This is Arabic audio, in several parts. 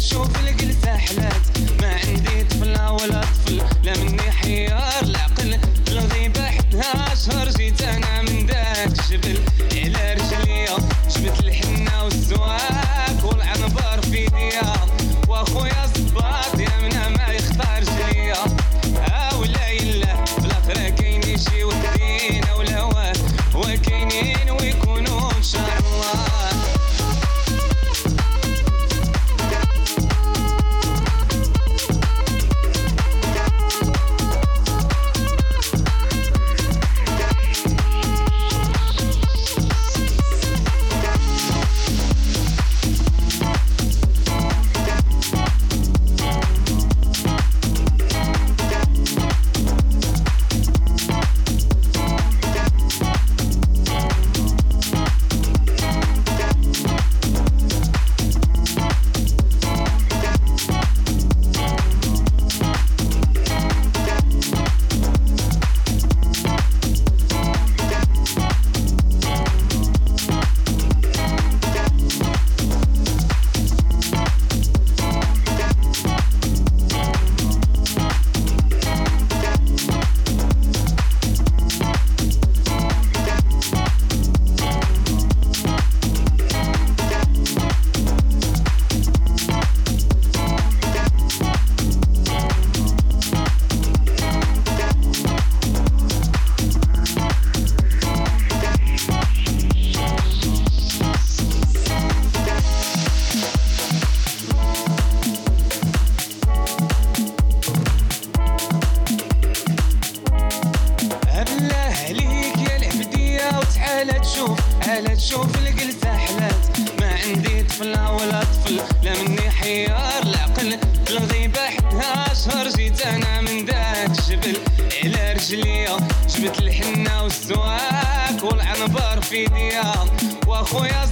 شوف الجلسة حلات ما عندي طفلة ولا طفل لا مني حيار العقل لو ذي بحتها شهر جيت أنا من ذاك الجبل. عجلية جبت الحنة والسواك والعنبر في ديا واخويا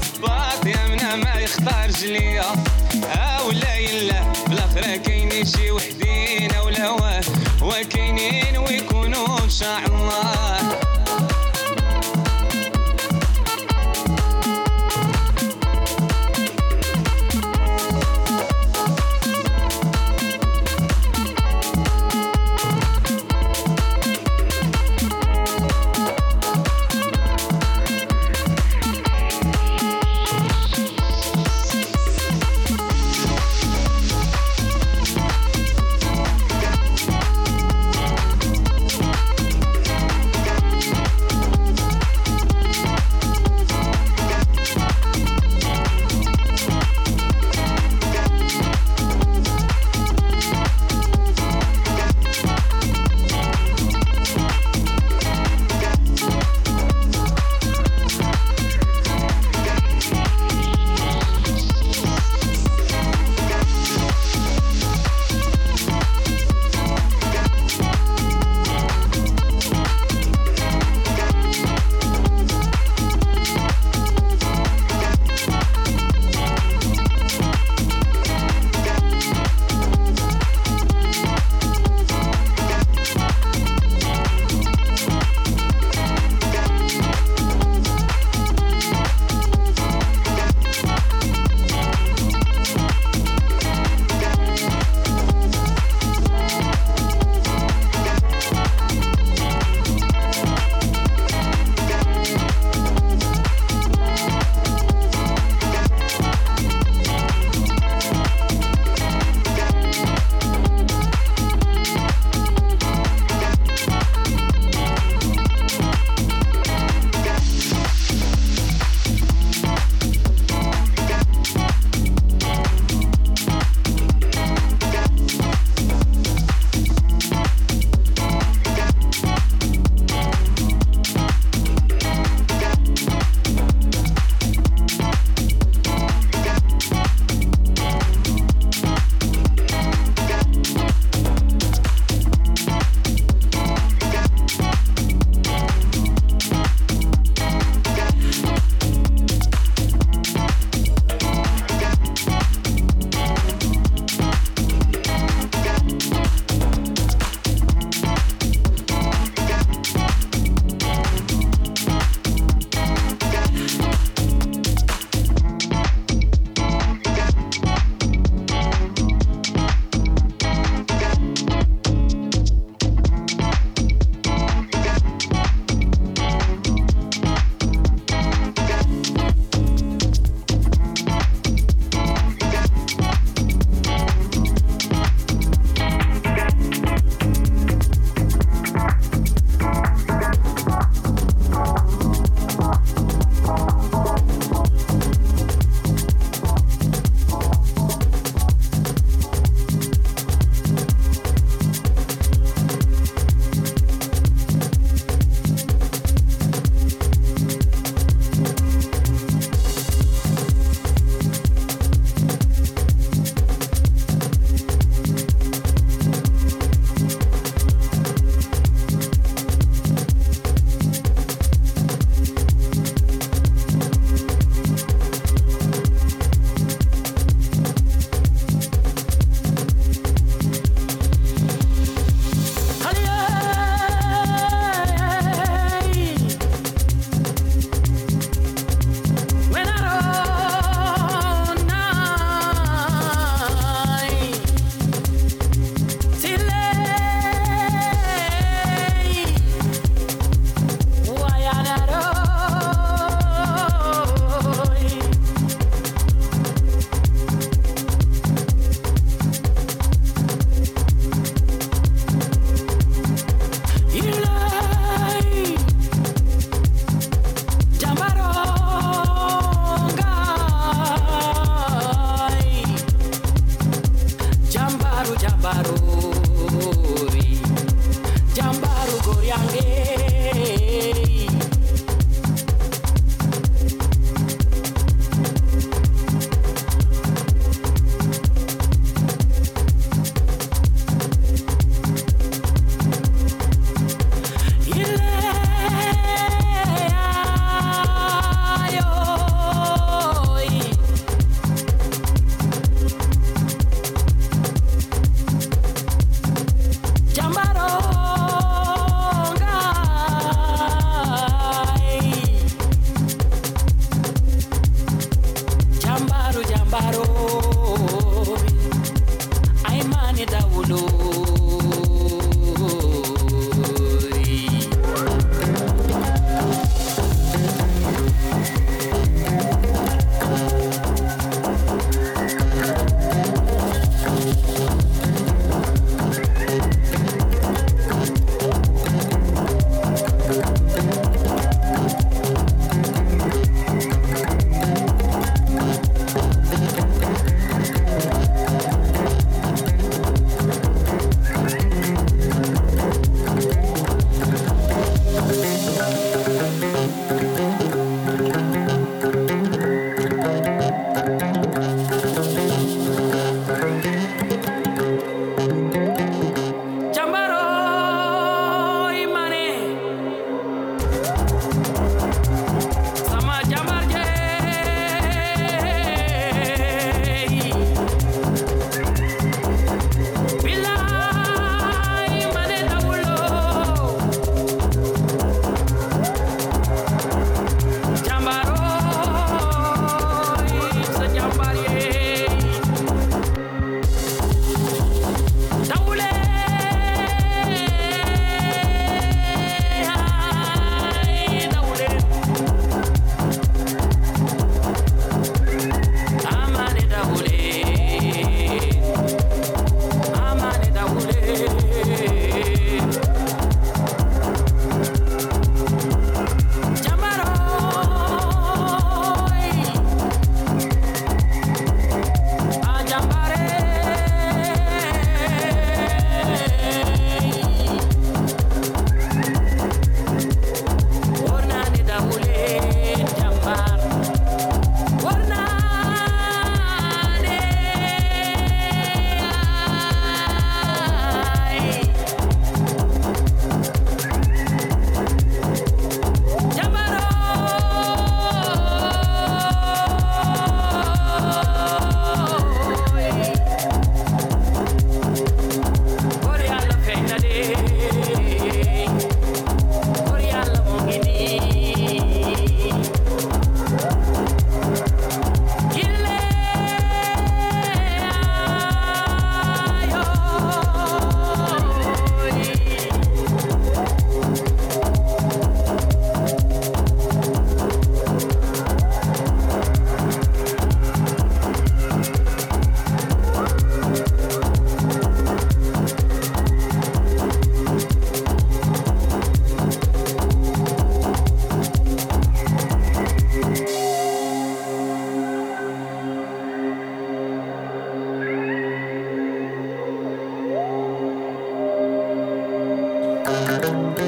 thank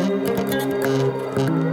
you.